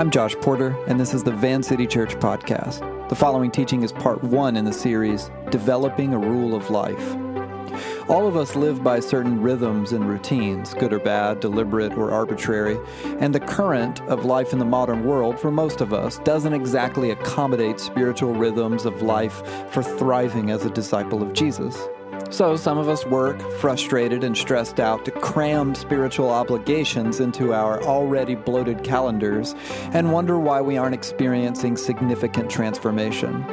I'm Josh Porter, and this is the Van City Church podcast. The following teaching is part one in the series, Developing a Rule of Life. All of us live by certain rhythms and routines, good or bad, deliberate or arbitrary, and the current of life in the modern world, for most of us, doesn't exactly accommodate spiritual rhythms of life for thriving as a disciple of Jesus. So, some of us work frustrated and stressed out to cram spiritual obligations into our already bloated calendars and wonder why we aren't experiencing significant transformation.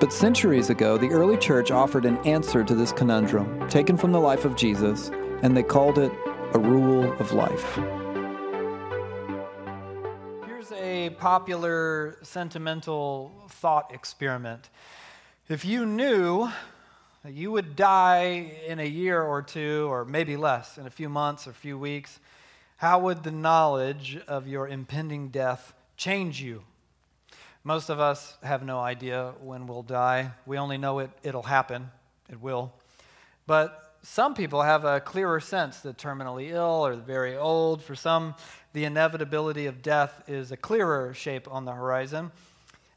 But centuries ago, the early church offered an answer to this conundrum, taken from the life of Jesus, and they called it a rule of life. Here's a popular sentimental thought experiment. If you knew you would die in a year or two, or maybe less, in a few months or a few weeks, how would the knowledge of your impending death change you? Most of us have no idea when we'll die. We only know it, it'll happen. It will. But some people have a clearer sense that terminally ill or very old. For some, the inevitability of death is a clearer shape on the horizon,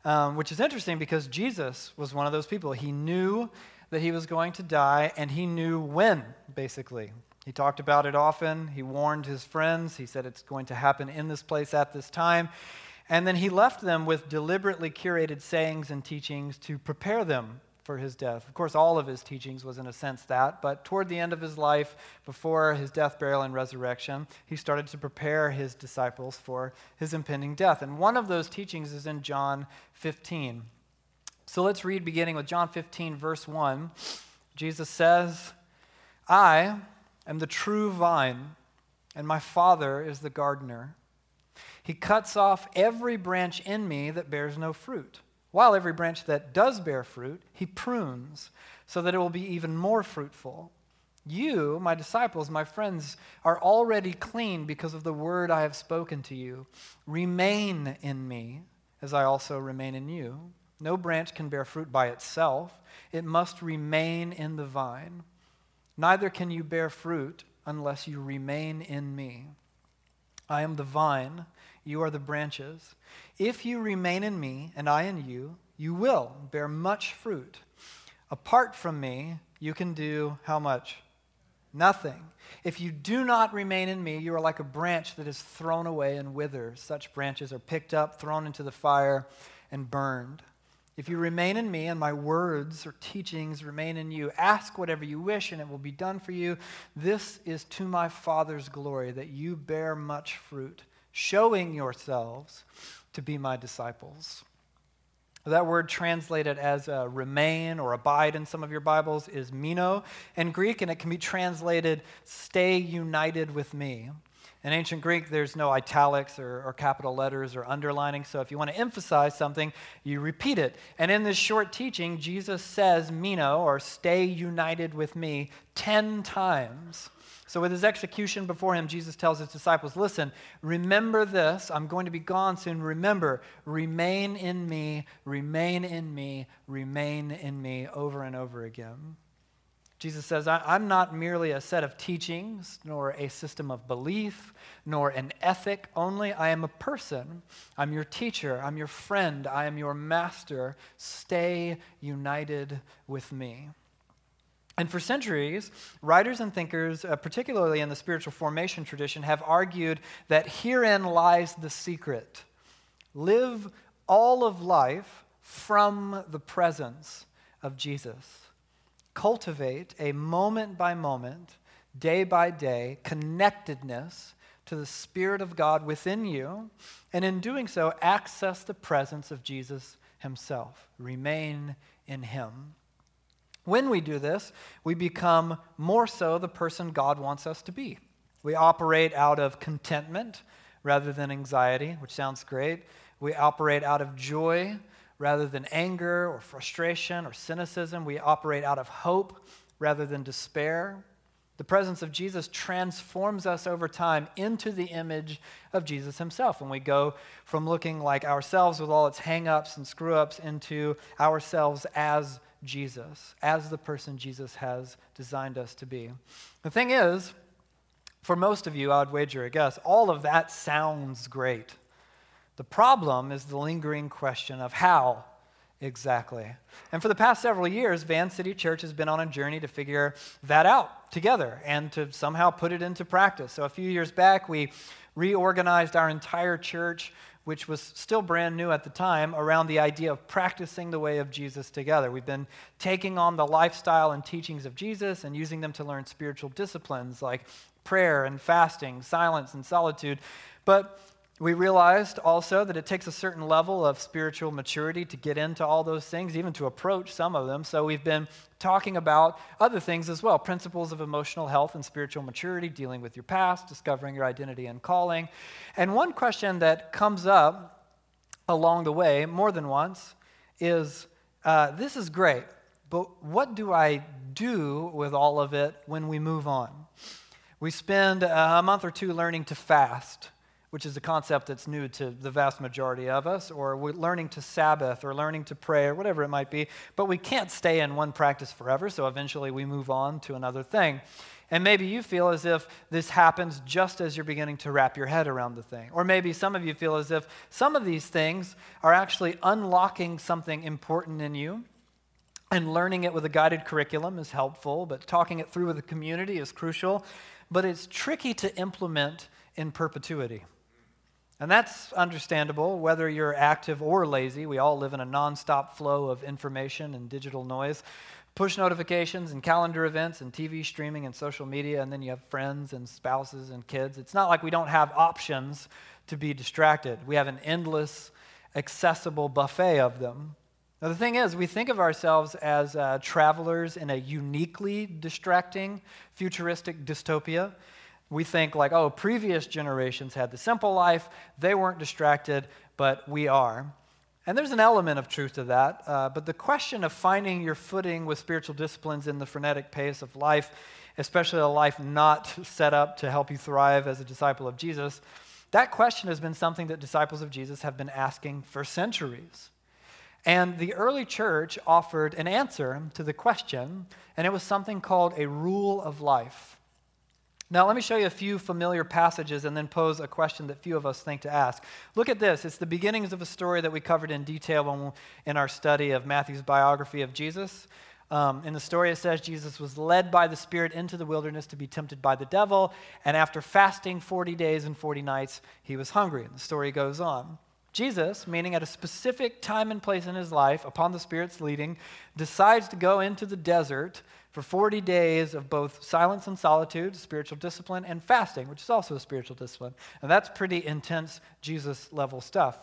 um, which is interesting because Jesus was one of those people. He knew that he was going to die, and he knew when, basically. He talked about it often. He warned his friends. He said it's going to happen in this place at this time. And then he left them with deliberately curated sayings and teachings to prepare them for his death. Of course, all of his teachings was in a sense that, but toward the end of his life, before his death, burial, and resurrection, he started to prepare his disciples for his impending death. And one of those teachings is in John 15. So let's read beginning with John 15, verse 1. Jesus says, I am the true vine, and my Father is the gardener. He cuts off every branch in me that bears no fruit, while every branch that does bear fruit, he prunes, so that it will be even more fruitful. You, my disciples, my friends, are already clean because of the word I have spoken to you. Remain in me, as I also remain in you. No branch can bear fruit by itself, it must remain in the vine. Neither can you bear fruit unless you remain in me. I am the vine, you are the branches. If you remain in me and I in you, you will bear much fruit. Apart from me, you can do how much? Nothing. If you do not remain in me, you are like a branch that is thrown away and withers. Such branches are picked up, thrown into the fire, and burned. If you remain in me and my words or teachings remain in you, ask whatever you wish and it will be done for you. This is to my Father's glory that you bear much fruit, showing yourselves to be my disciples. That word translated as uh, remain or abide in some of your Bibles is meno in Greek, and it can be translated stay united with me. In ancient Greek, there's no italics or, or, capital letters or underlining. So if you want to emphasize something, you repeat it. And in this short teaching, Jesus says, Meno, or stay united with me, 10 times. So with his execution before him, Jesus tells his disciples, Listen, remember this. I'm going to be gone soon. Remember, remain in me, remain in me, remain in me, over and over again. Jesus says, I'm not merely a set of teachings, nor a system of belief, nor an ethic only. I am a person. I'm your teacher. I'm your friend. I am your master. Stay united with me. And for centuries, writers and thinkers, uh, particularly in the spiritual formation tradition, have argued that herein lies the secret. Live all of life from the presence of Jesus cultivate a moment by moment, day by day connectedness to the Spirit of God within you, and in doing so, access the presence of Jesus Himself. Remain in Him. When we do this, we become more so the person God wants us to be. We operate out of contentment rather than anxiety, which sounds great. We operate out of joy rather than anger or frustration or cynicism. We operate out of hope rather than despair. The presence of Jesus transforms us over time into the image of Jesus himself. When we go from looking like ourselves with all its hang ups and screw ups into ourselves as Jesus, as the person Jesus has designed us to be. The thing is, for most of you, I would wager a guess, all of that sounds great The problem is the lingering question of how exactly. And for the past several years, Van City Church has been on a journey to figure that out together and to somehow put it into practice. So a few years back, we reorganized our entire church which was still brand new at the time, around the idea of practicing the way of Jesus together. We've been taking on the lifestyle and teachings of Jesus and using them to learn spiritual disciplines like prayer and fasting, silence and solitude. But we realized also that it takes a certain level of spiritual maturity to get into all those things, even to approach some of them. So we've been talking about other things as well principles of emotional health and spiritual maturity, dealing with your past, discovering your identity and calling. And one question that comes up along the way more than once is uh, this is great, but what do I do with all of it when we move on? We spend a month or two learning to fast which is a concept that's new to the vast majority of us, or we're learning to Sabbath or learning to pray or whatever it might be. But we can't stay in one practice forever, so eventually we move on to another thing. And maybe you feel as if this happens just as you're beginning to wrap your head around the thing. Or maybe some of you feel as if some of these things are actually unlocking something important in you. And learning it with a guided curriculum is helpful, but talking it through with a community is crucial. But it's tricky to implement in perpetuity. And that's understandable, whether you're active or lazy. We all live in a nonstop flow of information and digital noise. Push notifications and calendar events and TV streaming and social media, and then you have friends and spouses and kids. It's not like we don't have options to be distracted. We have an endless, accessible buffet of them. Now, the thing is, we think of ourselves as uh, travelers in a uniquely distracting, futuristic dystopia. We think, like, oh, previous generations had the simple life, they weren't distracted, but we are. And there's an element of truth to that. Uh, but the question of finding your footing with spiritual disciplines in the frenetic pace of life, especially a life not set up to help you thrive as a disciple of Jesus, that question has been something that disciples of Jesus have been asking for centuries. And the early church offered an answer to the question, and it was something called a rule of life. Now, let me show you a few familiar passages and then pose a question that few of us think to ask. Look at this. It's the beginnings of a story that we covered in detail in our study of Matthew's biography of Jesus. Um, in the story, it says Jesus was led by the Spirit into the wilderness to be tempted by the devil, and after fasting 40 days and 40 nights, he was hungry. And the story goes on. Jesus, meaning at a specific time and place in his life, upon the Spirit's leading, decides to go into the desert for 40 days of both silence and solitude, spiritual discipline, and fasting, which is also a spiritual discipline. And that's pretty intense Jesus level stuff.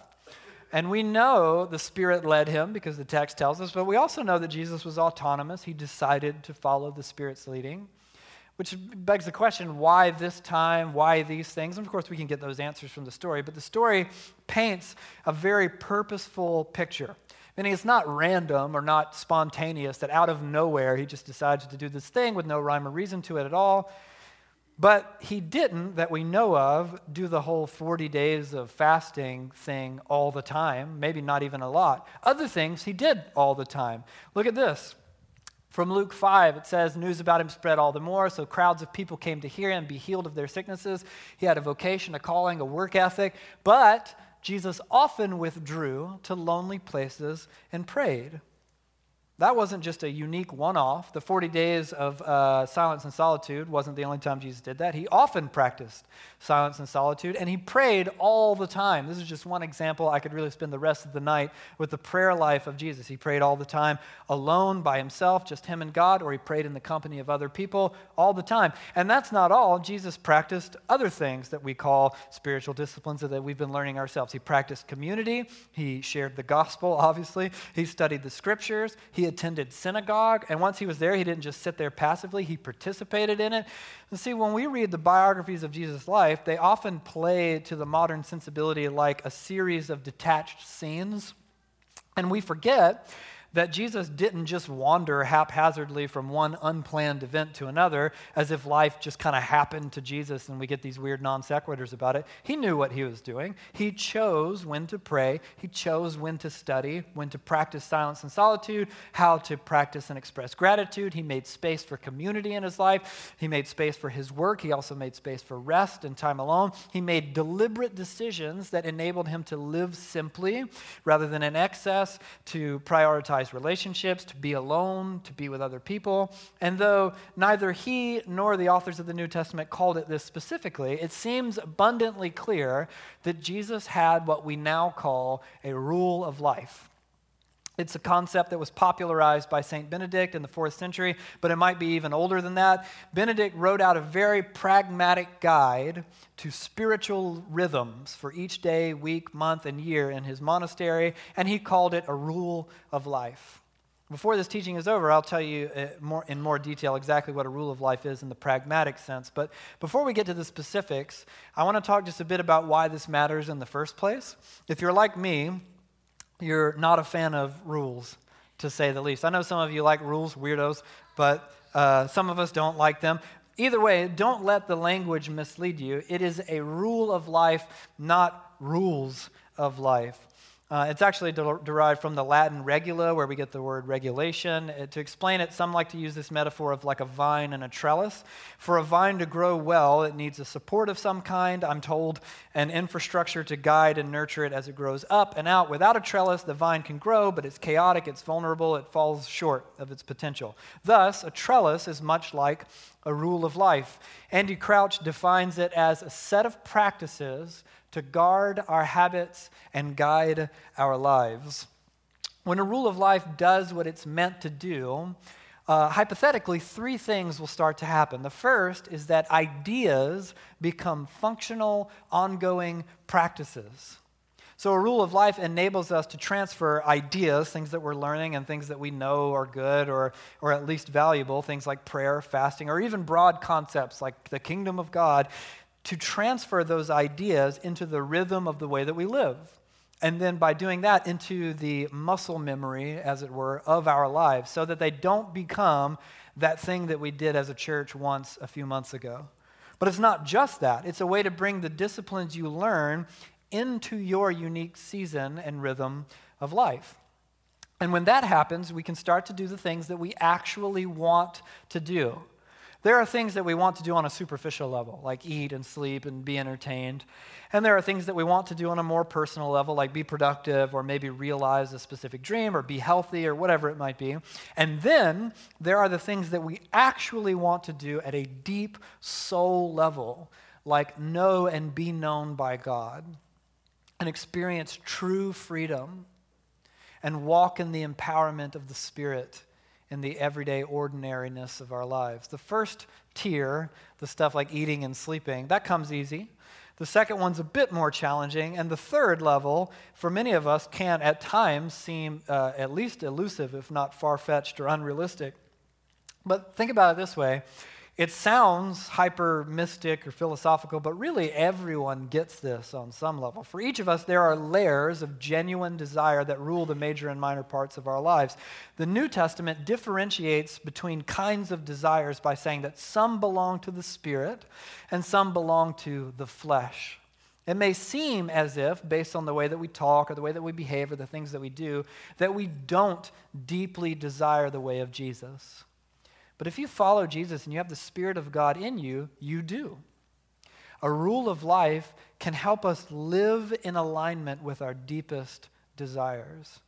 And we know the Spirit led him because the text tells us, but we also know that Jesus was autonomous. He decided to follow the Spirit's leading, which begs the question why this time? Why these things? And of course, we can get those answers from the story, but the story paints a very purposeful picture Meaning it's not random or not spontaneous that out of nowhere he just decides to do this thing with no rhyme or reason to it at all. But he didn't, that we know of, do the whole 40 days of fasting thing all the time, maybe not even a lot. Other things he did all the time. Look at this. From Luke 5, it says, News about him spread all the more, so crowds of people came to hear him, be healed of their sicknesses. He had a vocation, a calling, a work ethic, but Jesus often withdrew to lonely places and prayed. That wasn't just a unique one off. The 40 days of uh, silence and solitude wasn't the only time Jesus did that. He often practiced silence and solitude, and he prayed all the time. This is just one example. I could really spend the rest of the night with the prayer life of Jesus. He prayed all the time alone by himself, just him and God, or he prayed in the company of other people all the time. And that's not all. Jesus practiced other things that we call spiritual disciplines that we've been learning ourselves. He practiced community, he shared the gospel, obviously, he studied the scriptures, he attended synagogue, and once he was there, he didn't just sit there passively, he participated in it. And see, when we read the biographies of Jesus' life, they often play to the modern sensibility like a series of detached scenes. And we forget that Jesus didn't just wander haphazardly from one unplanned event to another as if life just kind of happened to Jesus and we get these weird non sequiturs about it. He knew what he was doing. He chose when to pray, he chose when to study, when to practice silence and solitude, how to practice and express gratitude. He made space for community in his life, he made space for his work, he also made space for rest and time alone. He made deliberate decisions that enabled him to live simply rather than in excess, to prioritize relationships, to be alone, to be with other people. And though neither he nor the authors of the New Testament called it this specifically, it seems abundantly clear that Jesus had what we now call a rule of life. It's a concept that was popularized by St. Benedict in the fourth century, but it might be even older than that. Benedict wrote out a very pragmatic guide to spiritual rhythms for each day, week, month, and year in his monastery, and he called it a rule of life. Before this teaching is over, I'll tell you uh, in more detail exactly what a rule of life is in the pragmatic sense. But before we get to the specifics, I want to talk just a bit about why this matters in the first place. If you're like me, you're not a fan of rules, to say the least. I know some of you like rules, weirdos, but uh, some of us don't like them. Either way, don't let the language mislead you. It is a rule of life, not rules of life. Uh, it's actually de- derived from the Latin regula, where we get the word regulation. Uh, to explain it, some like to use this metaphor of like a vine and a trellis. For a vine to grow well, it needs a support of some kind, I'm told, an infrastructure to guide and nurture it as it grows up and out. Without a trellis, the vine can grow, but it's chaotic, it's vulnerable, it falls short of its potential. Thus, a trellis is much like a rule of life. Andy Crouch defines it as a set of practices to guard our habits and guide our lives. When a rule of life does what it's meant to do, uh, hypothetically, three things will start to happen. The first is that ideas become functional, ongoing practices. So, a rule of life enables us to transfer ideas, things that we're learning and things that we know are good or, or at least valuable, things like prayer, fasting, or even broad concepts like the kingdom of God, to transfer those ideas into the rhythm of the way that we live. And then by doing that, into the muscle memory, as it were, of our lives, so that they don't become that thing that we did as a church once a few months ago. But it's not just that, it's a way to bring the disciplines you learn into your unique season and rhythm of life. And when that happens, we can start to do the things that we actually want to do. There are things that we want to do on a superficial level, like eat and sleep and be entertained. And there are things that we want to do on a more personal level, like be productive or maybe realize a specific dream or be healthy or whatever it might be. And then there are the things that we actually want to do at a deep soul level, like know and be known by God and experience true freedom and walk in the empowerment of the Spirit in the everyday ordinariness of our lives. The first tier, the stuff like eating and sleeping, that comes easy. The second one's a bit more challenging. And the third level, for many of us, can at times seem uh, at least elusive, if not far fetched or unrealistic. But think about it this way it sounds hyper mystic or philosophical, but really everyone gets this on some level. For each of us, there are layers of genuine desire that rule the major and minor parts of our lives. The New Testament differentiates between kinds of desires by saying that some belong to the spirit and some belong to the flesh. It may seem as if, based on the way that we talk or the way that we behave or the things that we do, that we don't deeply desire the way of Jesus. But if you follow Jesus and you have the Spirit of God in you, you do. A rule of life can help us live in alignment with our deepest desires.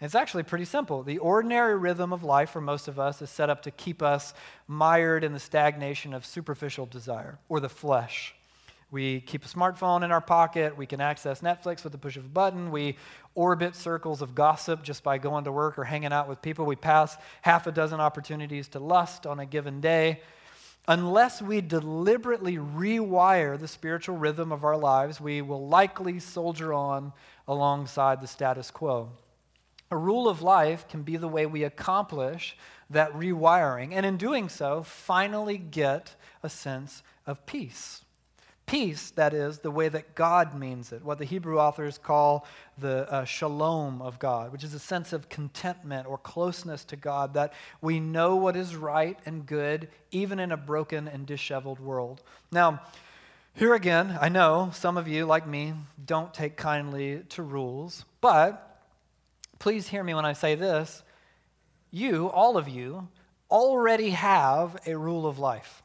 And it's actually pretty simple. The ordinary rhythm of life for most of us is set up to keep us mired in the stagnation of superficial desire or the flesh. We keep a smartphone in our pocket. We can access Netflix with the push of a button. We orbit circles of gossip just by going to work or hanging out with people. We pass half a dozen opportunities to lust on a given day. Unless we deliberately rewire the spiritual rhythm of our lives, we will likely soldier on alongside the status quo. A rule of life can be the way we accomplish that rewiring, and in doing so, finally get a sense of peace Peace, that is, the way that God means it, what the Hebrew authors call the uh, shalom of God, which is a sense of contentment or closeness to God, that we know what is right and good, even in a broken and disheveled world. Now, here again, I know some of you, like me, don't take kindly to rules, but please hear me when I say this. You, all of you, already have a rule of life.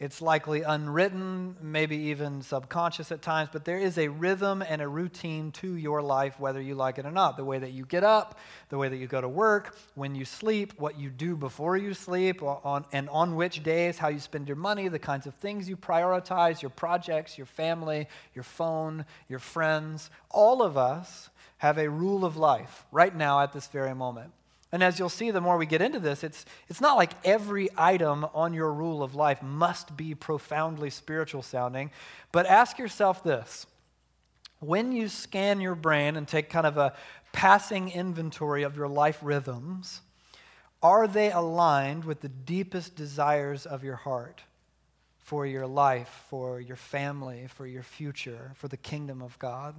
It's likely unwritten, maybe even subconscious at times, but there is a rhythm and a routine to your life, whether you like it or not. The way that you get up, the way that you go to work, when you sleep, what you do before you sleep, on, and on which days, how you spend your money, the kinds of things you prioritize, your projects, your family, your phone, your friends. All of us have a rule of life right now at this very moment. And as you'll see, the more we get into this, it's, it's not like every item on your rule of life must be profoundly spiritual sounding. But ask yourself this when you scan your brain and take kind of a passing inventory of your life rhythms, are they aligned with the deepest desires of your heart for your life, for your family, for your future, for the kingdom of God?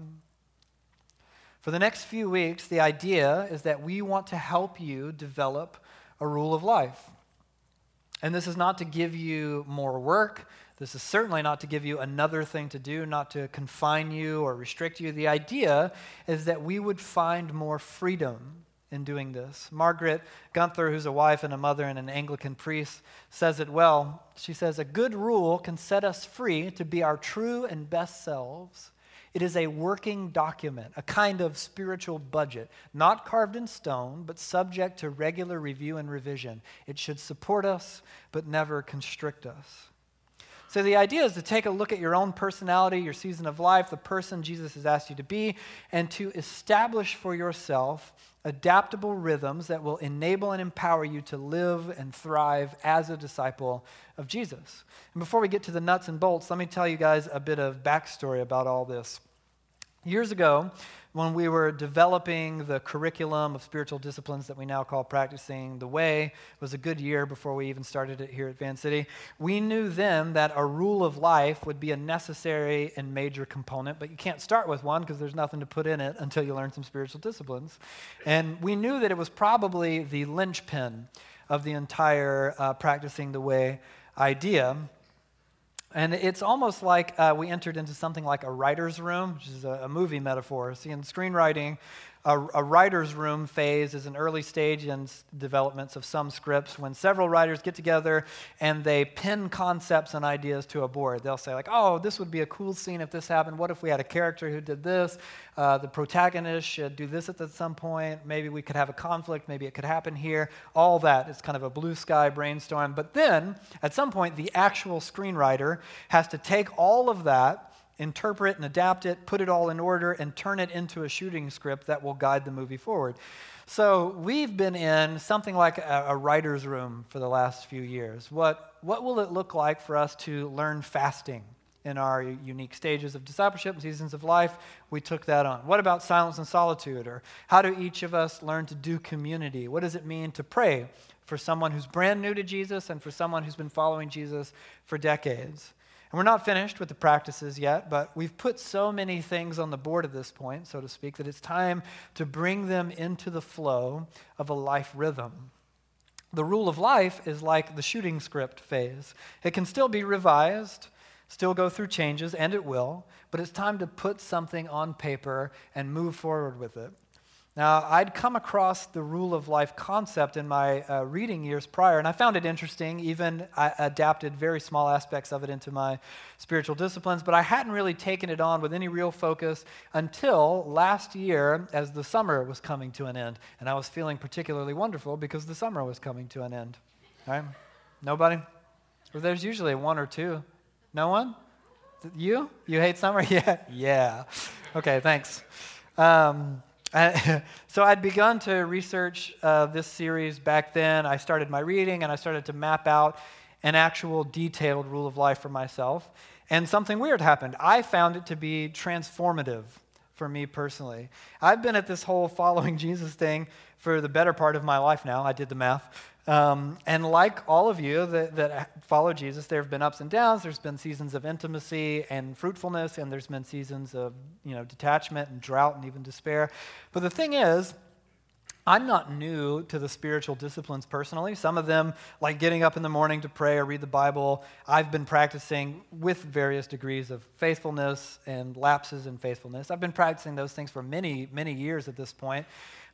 For the next few weeks, the idea is that we want to help you develop a rule of life. And this is not to give you more work. This is certainly not to give you another thing to do, not to confine you or restrict you. The idea is that we would find more freedom in doing this. Margaret Guenther, who's a wife and a mother and an Anglican priest, says it well. She says, A good rule can set us free to be our true and best selves it is a working document, a kind of spiritual budget, not carved in stone, but subject to regular review and revision. It should support us, but never constrict us. So the idea is to take a look at your own personality, your season of life, the person Jesus has asked you to be, and to establish for yourself adaptable rhythms that will enable and empower you to live and thrive as a disciple of Jesus. And before we get to the nuts and bolts, let me tell you guys a bit of backstory about all this. Years ago, when we were developing the curriculum of spiritual disciplines that we now call Practicing the Way, it was a good year before we even started it here at Van City. We knew then that a rule of life would be a necessary and major component, but you can't start with one because there's nothing to put in it until you learn some spiritual disciplines. And we knew that it was probably the linchpin of the entire uh, Practicing the Way idea. And it's almost like uh, we entered into something like a writer's room, which is a, a movie metaphor. See, in screenwriting, a, a, writer's room phase is an early stage in developments of some scripts when several writers get together and they pin concepts and ideas to a board. They'll say, like, oh, this would be a cool scene if this happened. What if we had a character who did this? Uh, the protagonist should do this at some point. Maybe we could have a conflict. Maybe it could happen here. All that is kind of a blue sky brainstorm. But then, at some point, the actual screenwriter has to take all of that interpret and adapt it, put it all in order, and turn it into a shooting script that will guide the movie forward. So we've been in something like a, a, writer's room for the last few years. What, what will it look like for us to learn fasting in our unique stages of discipleship and seasons of life? We took that on. What about silence and solitude? Or how do each of us learn to do community? What does it mean to pray for someone who's brand new to Jesus and for someone who's been following Jesus for decades? And we're not finished with the practices yet, but we've put so many things on the board at this point, so to speak, that it's time to bring them into the flow of a life rhythm. The rule of life is like the shooting script phase. It can still be revised, still go through changes, and it will, but it's time to put something on paper and move forward with it. Now, I'd come across the rule of life concept in my uh, reading years prior, and I found it interesting. Even I adapted very small aspects of it into my spiritual disciplines, but I hadn't really taken it on with any real focus until last year as the summer was coming to an end. And I was feeling particularly wonderful because the summer was coming to an end. Right? Nobody? Well, there's usually one or two. No one? You? You hate summer? Yeah. Yeah. Okay, thanks. Um, so I'd begun to research uh, this series back then. I started my reading and I started to map out an actual detailed rule of life for myself. And something weird happened. I found it to be transformative for me personally. I've been at this whole following Jesus thing for the better part of my life now. I did the math. Um, and like all of you that, that follow Jesus, there have been ups and downs. There's been seasons of intimacy and fruitfulness, and there's been seasons of you know detachment and drought and even despair. But the thing is, I'm not new to the spiritual disciplines personally. Some of them, like getting up in the morning to pray or read the Bible, I've been practicing with various degrees of faithfulness and lapses in faithfulness. I've been practicing those things for many, many years at this point.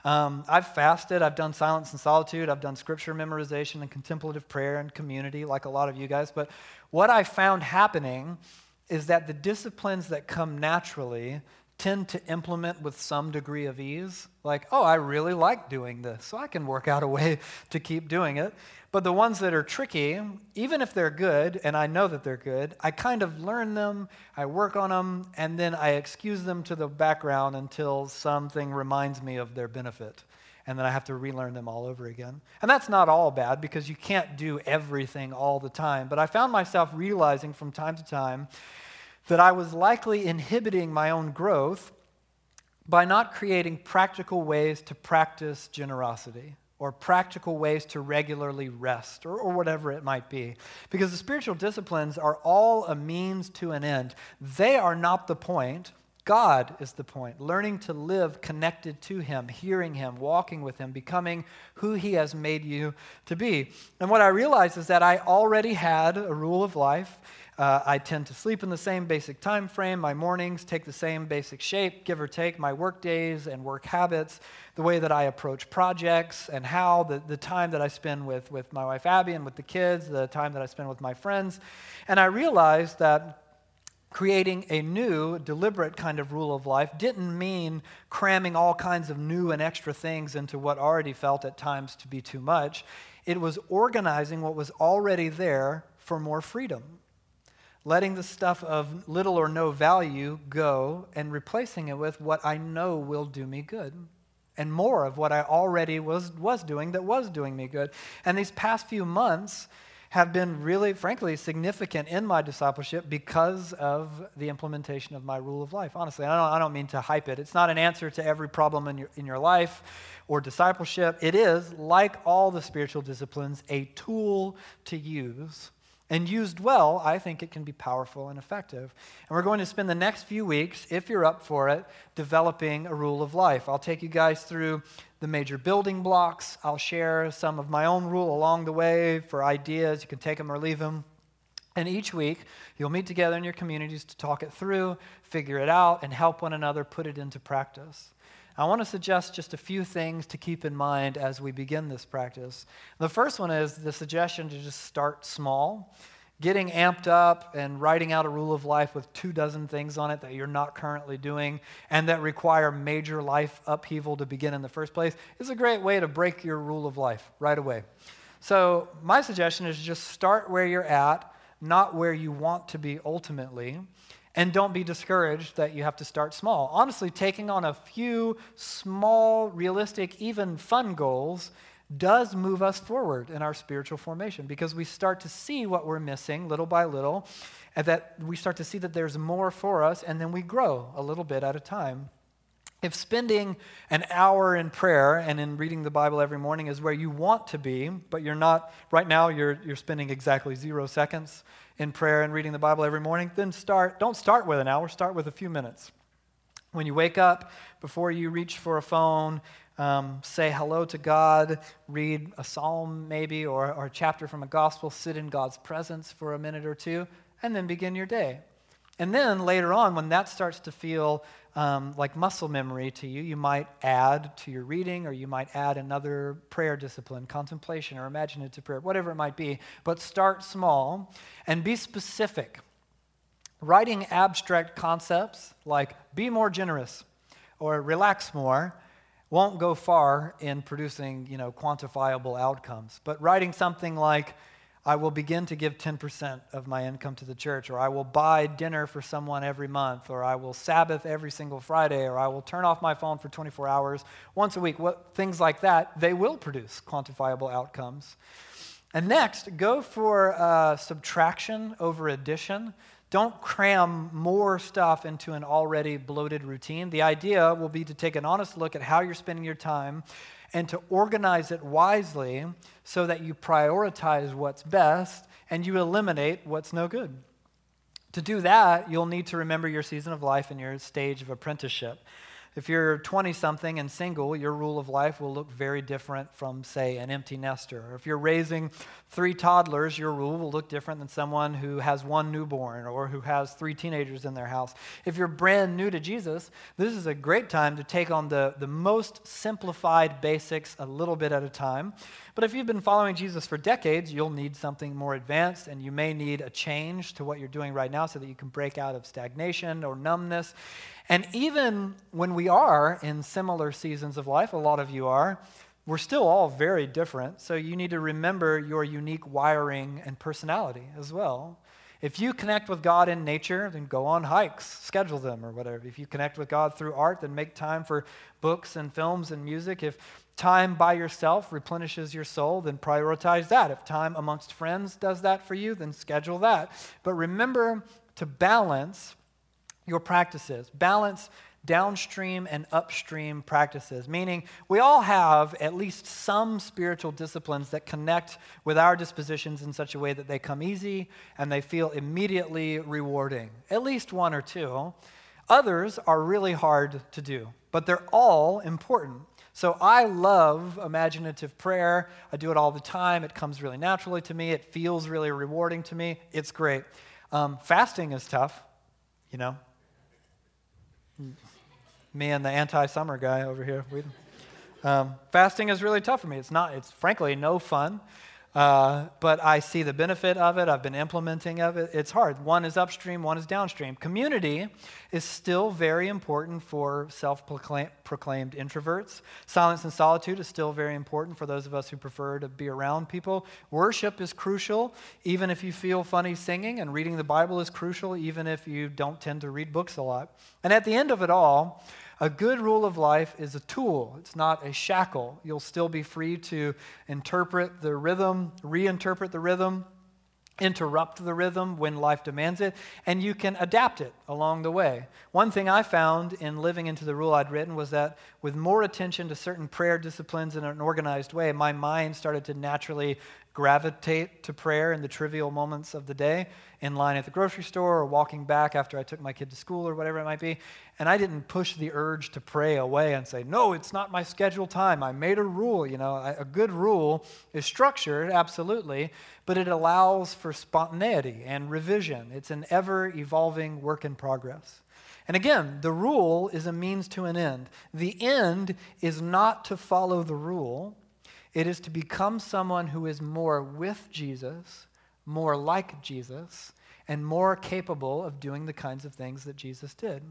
Um, I've fasted, I've done silence and solitude, I've done scripture memorization and contemplative prayer and community, like a lot of you guys. But what I found happening is that the disciplines that come naturally tend to implement with some degree of ease. Like, oh, I really like doing this, so I can work out a way to keep doing it. But the ones that are tricky, even if they're good, and I know that they're good, I kind of learn them, I work on them, and then I excuse them to the background until something reminds me of their benefit. And then I have to relearn them all over again. And that's not all bad because you can't do everything all the time. But I found myself realizing from time to time that I was likely inhibiting my own growth by not creating practical ways to practice generosity or practical ways to regularly rest or, or whatever it might be. Because the spiritual disciplines are all a means to an end, they are not the point. God is the point. Learning to live connected to Him, hearing Him, walking with Him, becoming who He has made you to be. And what I realized is that I already had a rule of life uh, I tend to sleep in the same basic time frame. My mornings take the same basic shape, give or take. My work days and work habits, the way that I approach projects and how, the, the time that I spend with, with my wife Abby and with the kids, the time that I spend with my friends. And I realized that creating a new, deliberate kind of rule of life didn't mean cramming all kinds of new and extra things into what already felt at times to be too much. It was organizing what was already there for more freedom letting the stuff of little or no value go and replacing it with what I know will do me good and more of what I already was, was doing that was doing me good. And these past few months have been really, frankly, significant in my discipleship because of the implementation of my rule of life. Honestly, I don't, I don't mean to hype it. It's not an answer to every problem in your, in your life or discipleship. It is, like all the spiritual disciplines, a tool to use and used well, I think it can be powerful and effective. And we're going to spend the next few weeks, if you're up for it, developing a rule of life. I'll take you guys through the major building blocks. I'll share some of my own rule along the way for ideas. You can take them or leave them. And each week, you'll meet together in your communities to talk it through, figure it out, and help one another put it into practice. I want to suggest just a few things to keep in mind as we begin this practice. The first one is the suggestion to just start small. Getting amped up and writing out a rule of life with two dozen things on it that you're not currently doing and that require major life upheaval to begin in the first place is a great way to break your rule of life right away. So, my suggestion is just start where you're at, not where you want to be ultimately. And don't be discouraged that you have to start small. Honestly, taking on a few small, realistic, even fun goals does move us forward in our spiritual formation because we start to see what we're missing little by little, and that we start to see that there's more for us, and then we grow a little bit at a time. If spending an hour in prayer and in reading the Bible every morning is where you want to be, but you're not, right now you're, you're spending exactly zero seconds in prayer and reading the Bible every morning, then start, don't start with an hour, start with a few minutes. When you wake up, before you reach for a phone, um, say hello to God, read a psalm maybe or, or a chapter from a gospel, sit in God's presence for a minute or two, and then begin your day. And then later on, when that starts to feel um, like muscle memory to you, you might add to your reading or you might add another prayer discipline, contemplation or imaginative prayer, whatever it might be. But start small and be specific. Writing abstract concepts like be more generous or relax more won't go far in producing you know, quantifiable outcomes. But writing something like, I will begin to give 10% of my income to the church, or I will buy dinner for someone every month, or I will Sabbath every single Friday, or I will turn off my phone for 24 hours once a week. What, things like that, they will produce quantifiable outcomes. And next, go for uh, subtraction over addition. Don't cram more stuff into an already bloated routine. The idea will be to take an honest look at how you're spending your time and to organize it wisely so that you prioritize what's best and you eliminate what's no good. To do that, you'll need to remember your season of life and your stage of apprenticeship. If you're 20 something and single, your rule of life will look very different from, say, an empty nester. Or if you're raising three toddlers, your rule will look different than someone who has one newborn or who has three teenagers in their house. If you're brand new to Jesus, this is a great time to take on the, the most simplified basics a little bit at a time. But if you've been following Jesus for decades, you'll need something more advanced, and you may need a change to what you're doing right now so that you can break out of stagnation or numbness. And even when we are in similar seasons of life, a lot of you are, we're still all very different. So you need to remember your unique wiring and personality as well. If you connect with God in nature, then go on hikes, schedule them or whatever. If you connect with God through art, then make time for books and films and music. If time by yourself replenishes your soul, then prioritize that. If time amongst friends does that for you, then schedule that. But remember to balance your practices. Balance downstream and upstream practices, meaning we all have at least some spiritual disciplines that connect with our dispositions in such a way that they come easy and they feel immediately rewarding. At least one or two. Others are really hard to do, but they're all important. So I love imaginative prayer. I do it all the time. It comes really naturally to me. It feels really rewarding to me. It's great. Um, fasting is tough, you know, me and the anti-summer guy over here. We, um, fasting is really tough for me. It's not. It's frankly no fun. Uh, but I see the benefit of it. I've been implementing of it. It's hard. One is upstream, one is downstream. Community is still very important for self proclaimed introverts. Silence and solitude is still very important for those of us who prefer to be around people. Worship is crucial, even if you feel funny singing, and reading the Bible is crucial, even if you don't tend to read books a lot. And at the end of it all, a good rule of life is a tool, it's not a shackle. You'll still be free to interpret the rhythm, reinterpret the rhythm, interrupt the rhythm when life demands it, and you can adapt it along the way. One thing I found in living into the rule I'd written was that with more attention to certain prayer disciplines in an organized way, my mind started to naturally gravitate to prayer in the trivial moments of the day, in line at the grocery store or walking back after I took my kid to school or whatever it might be. And I didn't push the urge to pray away and say, no, it's not my scheduled time. I made a rule. You know, a good rule is structured, absolutely, but it allows for spontaneity and revision. It's an ever evolving work in progress. And again, the rule is a means to an end. The end is not to follow the rule, it is to become someone who is more with Jesus, more like Jesus, and more capable of doing the kinds of things that Jesus did.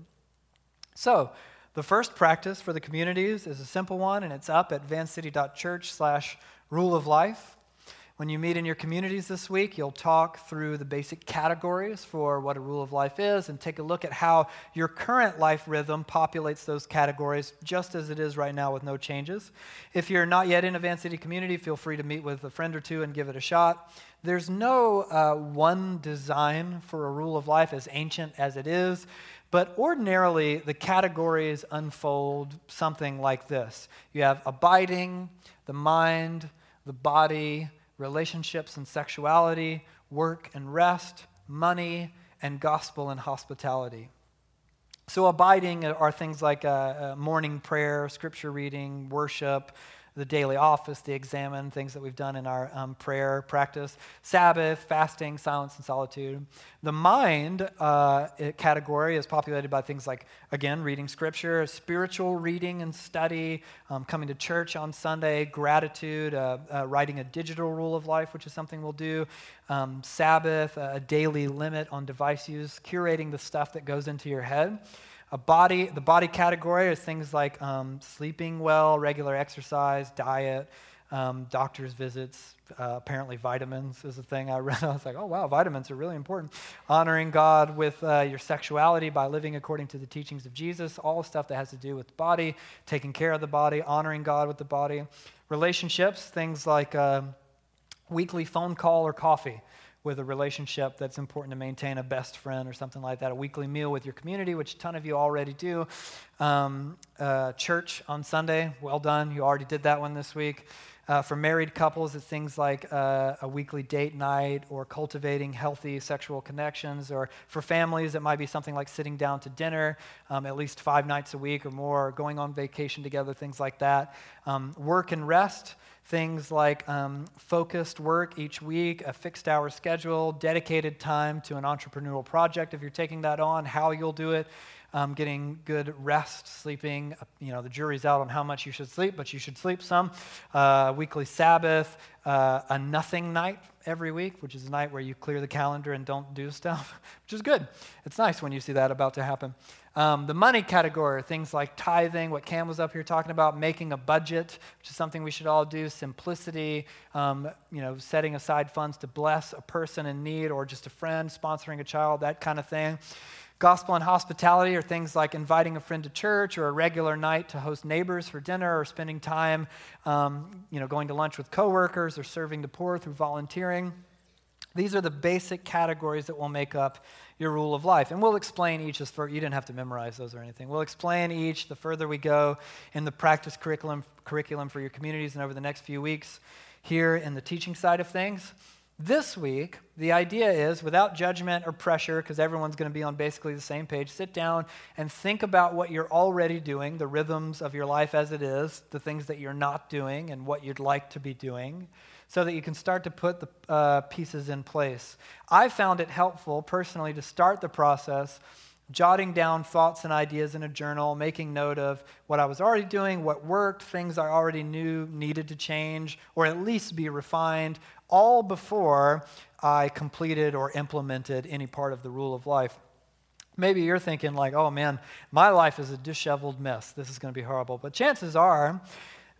So, the first practice for the communities is a simple one, and it's up at vancity.church slash rule of life. When you meet in your communities this week, you'll talk through the basic categories for what a rule of life is and take a look at how your current life rhythm populates those categories just as it is right now with no changes. If you're not yet in a Van City community, feel free to meet with a friend or two and give it a shot. There's no uh, one design for a rule of life, as ancient as it is. But ordinarily, the categories unfold something like this you have abiding, the mind, the body, relationships and sexuality, work and rest, money, and gospel and hospitality. So, abiding are things like uh, uh, morning prayer, scripture reading, worship, the daily office, the examen, things that we've done in our um, prayer practice, Sabbath, fasting, silence, and solitude. The mind uh, category is populated by things like, again, reading scripture, spiritual reading and study, um, coming to church on Sunday, gratitude, uh, uh, writing a digital rule of life, which is something we'll do, um, Sabbath, a daily limit on device use, curating the stuff that goes into your head. A body, the body category is things like um, sleeping well, regular exercise, diet, um, doctor's visits. Uh, apparently, vitamins is a thing I read. I was like, oh, wow, vitamins are really important. Honoring God with uh, your sexuality by living according to the teachings of Jesus, all stuff that has to do with the body, taking care of the body, honoring God with the body. Relationships, things like uh, weekly phone call or coffee with a relationship that's important to maintain, a best friend or something like that, a weekly meal with your community, which a ton of you already do. Um, uh, church on Sunday, well done. You already did that one this week. Uh, for married couples, it's things like uh, a weekly date night or cultivating healthy sexual connections. Or for families, it might be something like sitting down to dinner um, at least five nights a week or more, or going on vacation together, things like that. Um, work and rest, things like um, focused work each week, a fixed hour schedule, dedicated time to an entrepreneurial project if you're taking that on, how you'll do it um, getting good rest, sleeping. You know, the jury's out on how much you should sleep, but you should sleep some. Uh, weekly Sabbath, uh, a nothing night every week, which is a night where you clear the calendar and don't do stuff, which is good. It's nice when you see that about to happen. Um, the money category, things like tithing, what Cam was up here talking about, making a budget, which is something we should all do, simplicity, um, you know, setting aside funds to bless a person in need or just a friend, sponsoring a child, that kind of thing. Gospel and hospitality are things like inviting a friend to church or a regular night to host neighbors for dinner or spending time, um, you know, going to lunch with coworkers or serving the poor through volunteering. These are the basic categories that will make up your rule of life. And we'll explain each as for you didn't have to memorize those or anything. We'll explain each the further we go in the practice curriculum curriculum for your communities and over the next few weeks here in the teaching side of things. This week, the idea is without judgment or pressure, because everyone's going to be on basically the same page, sit down and think about what you're already doing, the rhythms of your life as it is, the things that you're not doing, and what you'd like to be doing, so that you can start to put the uh, pieces in place. I found it helpful personally to start the process jotting down thoughts and ideas in a journal, making note of what I was already doing, what worked, things I already knew needed to change, or at least be refined, all before I completed or implemented any part of the rule of life. Maybe you're thinking, like, oh man, my life is a disheveled mess. This is going to be horrible. But chances are,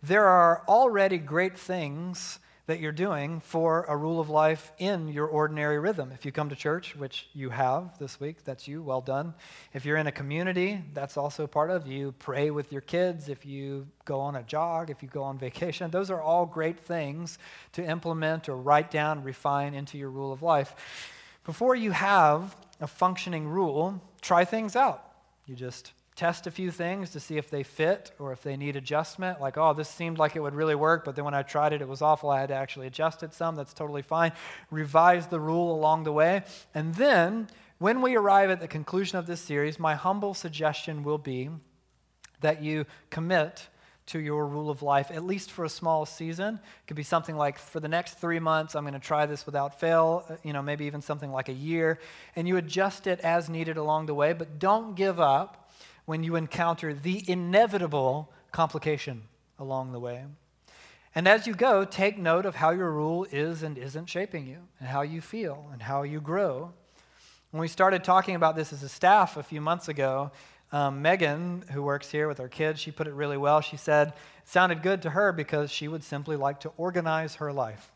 there are already great things that you're doing for a rule of life in your ordinary rhythm. If you come to church, which you have this week, that's you, well done. If you're in a community, that's also part of you. Pray with your kids, if you go on a jog, if you go on vacation, those are all great things to implement or write down, refine into your rule of life. Before you have a functioning rule, try things out. You just test a few things to see if they fit or if they need adjustment. Like, oh, this seemed like it would really work, but then when I tried it, it was awful. I had to actually adjust it some. That's totally fine. Revise the rule along the way. And then, when we arrive at the conclusion of this series, my humble suggestion will be that you commit to your rule of life, at least for a small season. It could be something like for the next three months, I'm going to try this without fail, uh, you know, maybe even something like a year. And you adjust it as needed along the way, but don't give up when you encounter the inevitable complication along the way. And as you go, take note of how your rule is and isn't shaping you, and how you feel, and how you grow. When we started talking about this as a staff a few months ago, um, Megan, who works here with our kids, she put it really well. She said it sounded good to her because she would simply like to organize her life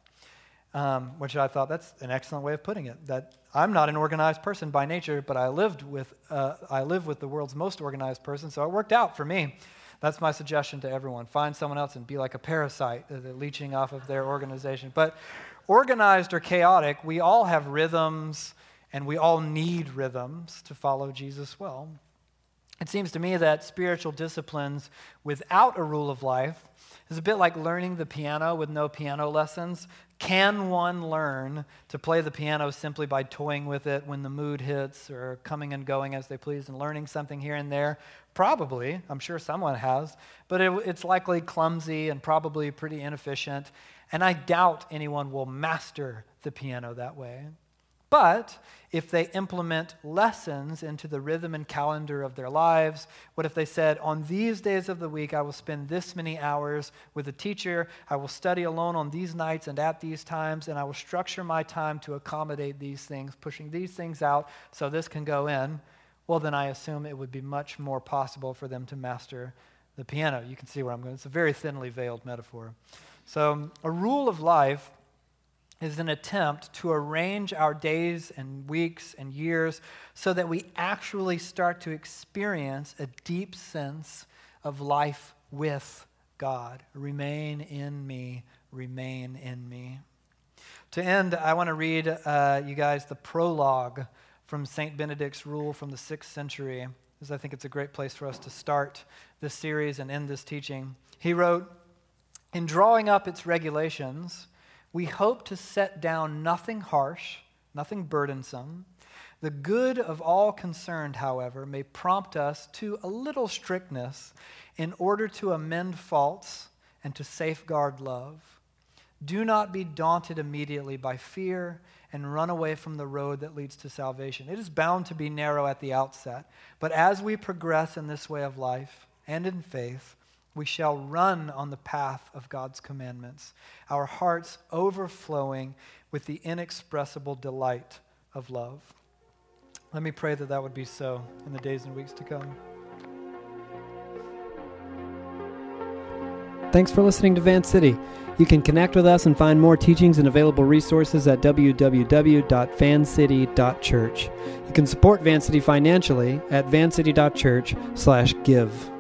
um, which I thought that's an excellent way of putting it. That I'm not an organized person by nature, but I lived with uh, I live with the world's most organized person, so it worked out for me. That's my suggestion to everyone. Find someone else and be like a parasite, uh, leeching off of their organization. But organized or chaotic, we all have rhythms, and we all need rhythms to follow Jesus well. It seems to me that spiritual disciplines without a rule of life is a bit like learning the piano with no piano lessons. Can one learn to play the piano simply by toying with it when the mood hits or coming and going as they please and learning something here and there? Probably. I'm sure someone has. But it, it's likely clumsy and probably pretty inefficient. And I doubt anyone will master the piano that way. But if they implement lessons into the rhythm and calendar of their lives, what if they said, on these days of the week, I will spend this many hours with a teacher, I will study alone on these nights and at these times, and I will structure my time to accommodate these things, pushing these things out so this can go in, well, then I assume it would be much more possible for them to master the piano. You can see where I'm going. It's a very thinly veiled metaphor. So, a rule of life is an attempt to arrange our days and weeks and years so that we actually start to experience a deep sense of life with God. Remain in me, remain in me. To end, I want to read uh, you guys the prologue from St. Benedict's rule from the sixth century, because I think it's a great place for us to start this series and end this teaching. He wrote In drawing up its regulations, we hope to set down nothing harsh, nothing burdensome. The good of all concerned, however, may prompt us to a little strictness in order to amend faults and to safeguard love. Do not be daunted immediately by fear and run away from the road that leads to salvation. It is bound to be narrow at the outset, but as we progress in this way of life and in faith, we shall run on the path of God's commandments, our hearts overflowing with the inexpressible delight of love. Let me pray that that would be so in the days and weeks to come. Thanks for listening to Van City. You can connect with us and find more teachings and available resources at www.vancity.church. You can support Van City financially at vancity.church/give.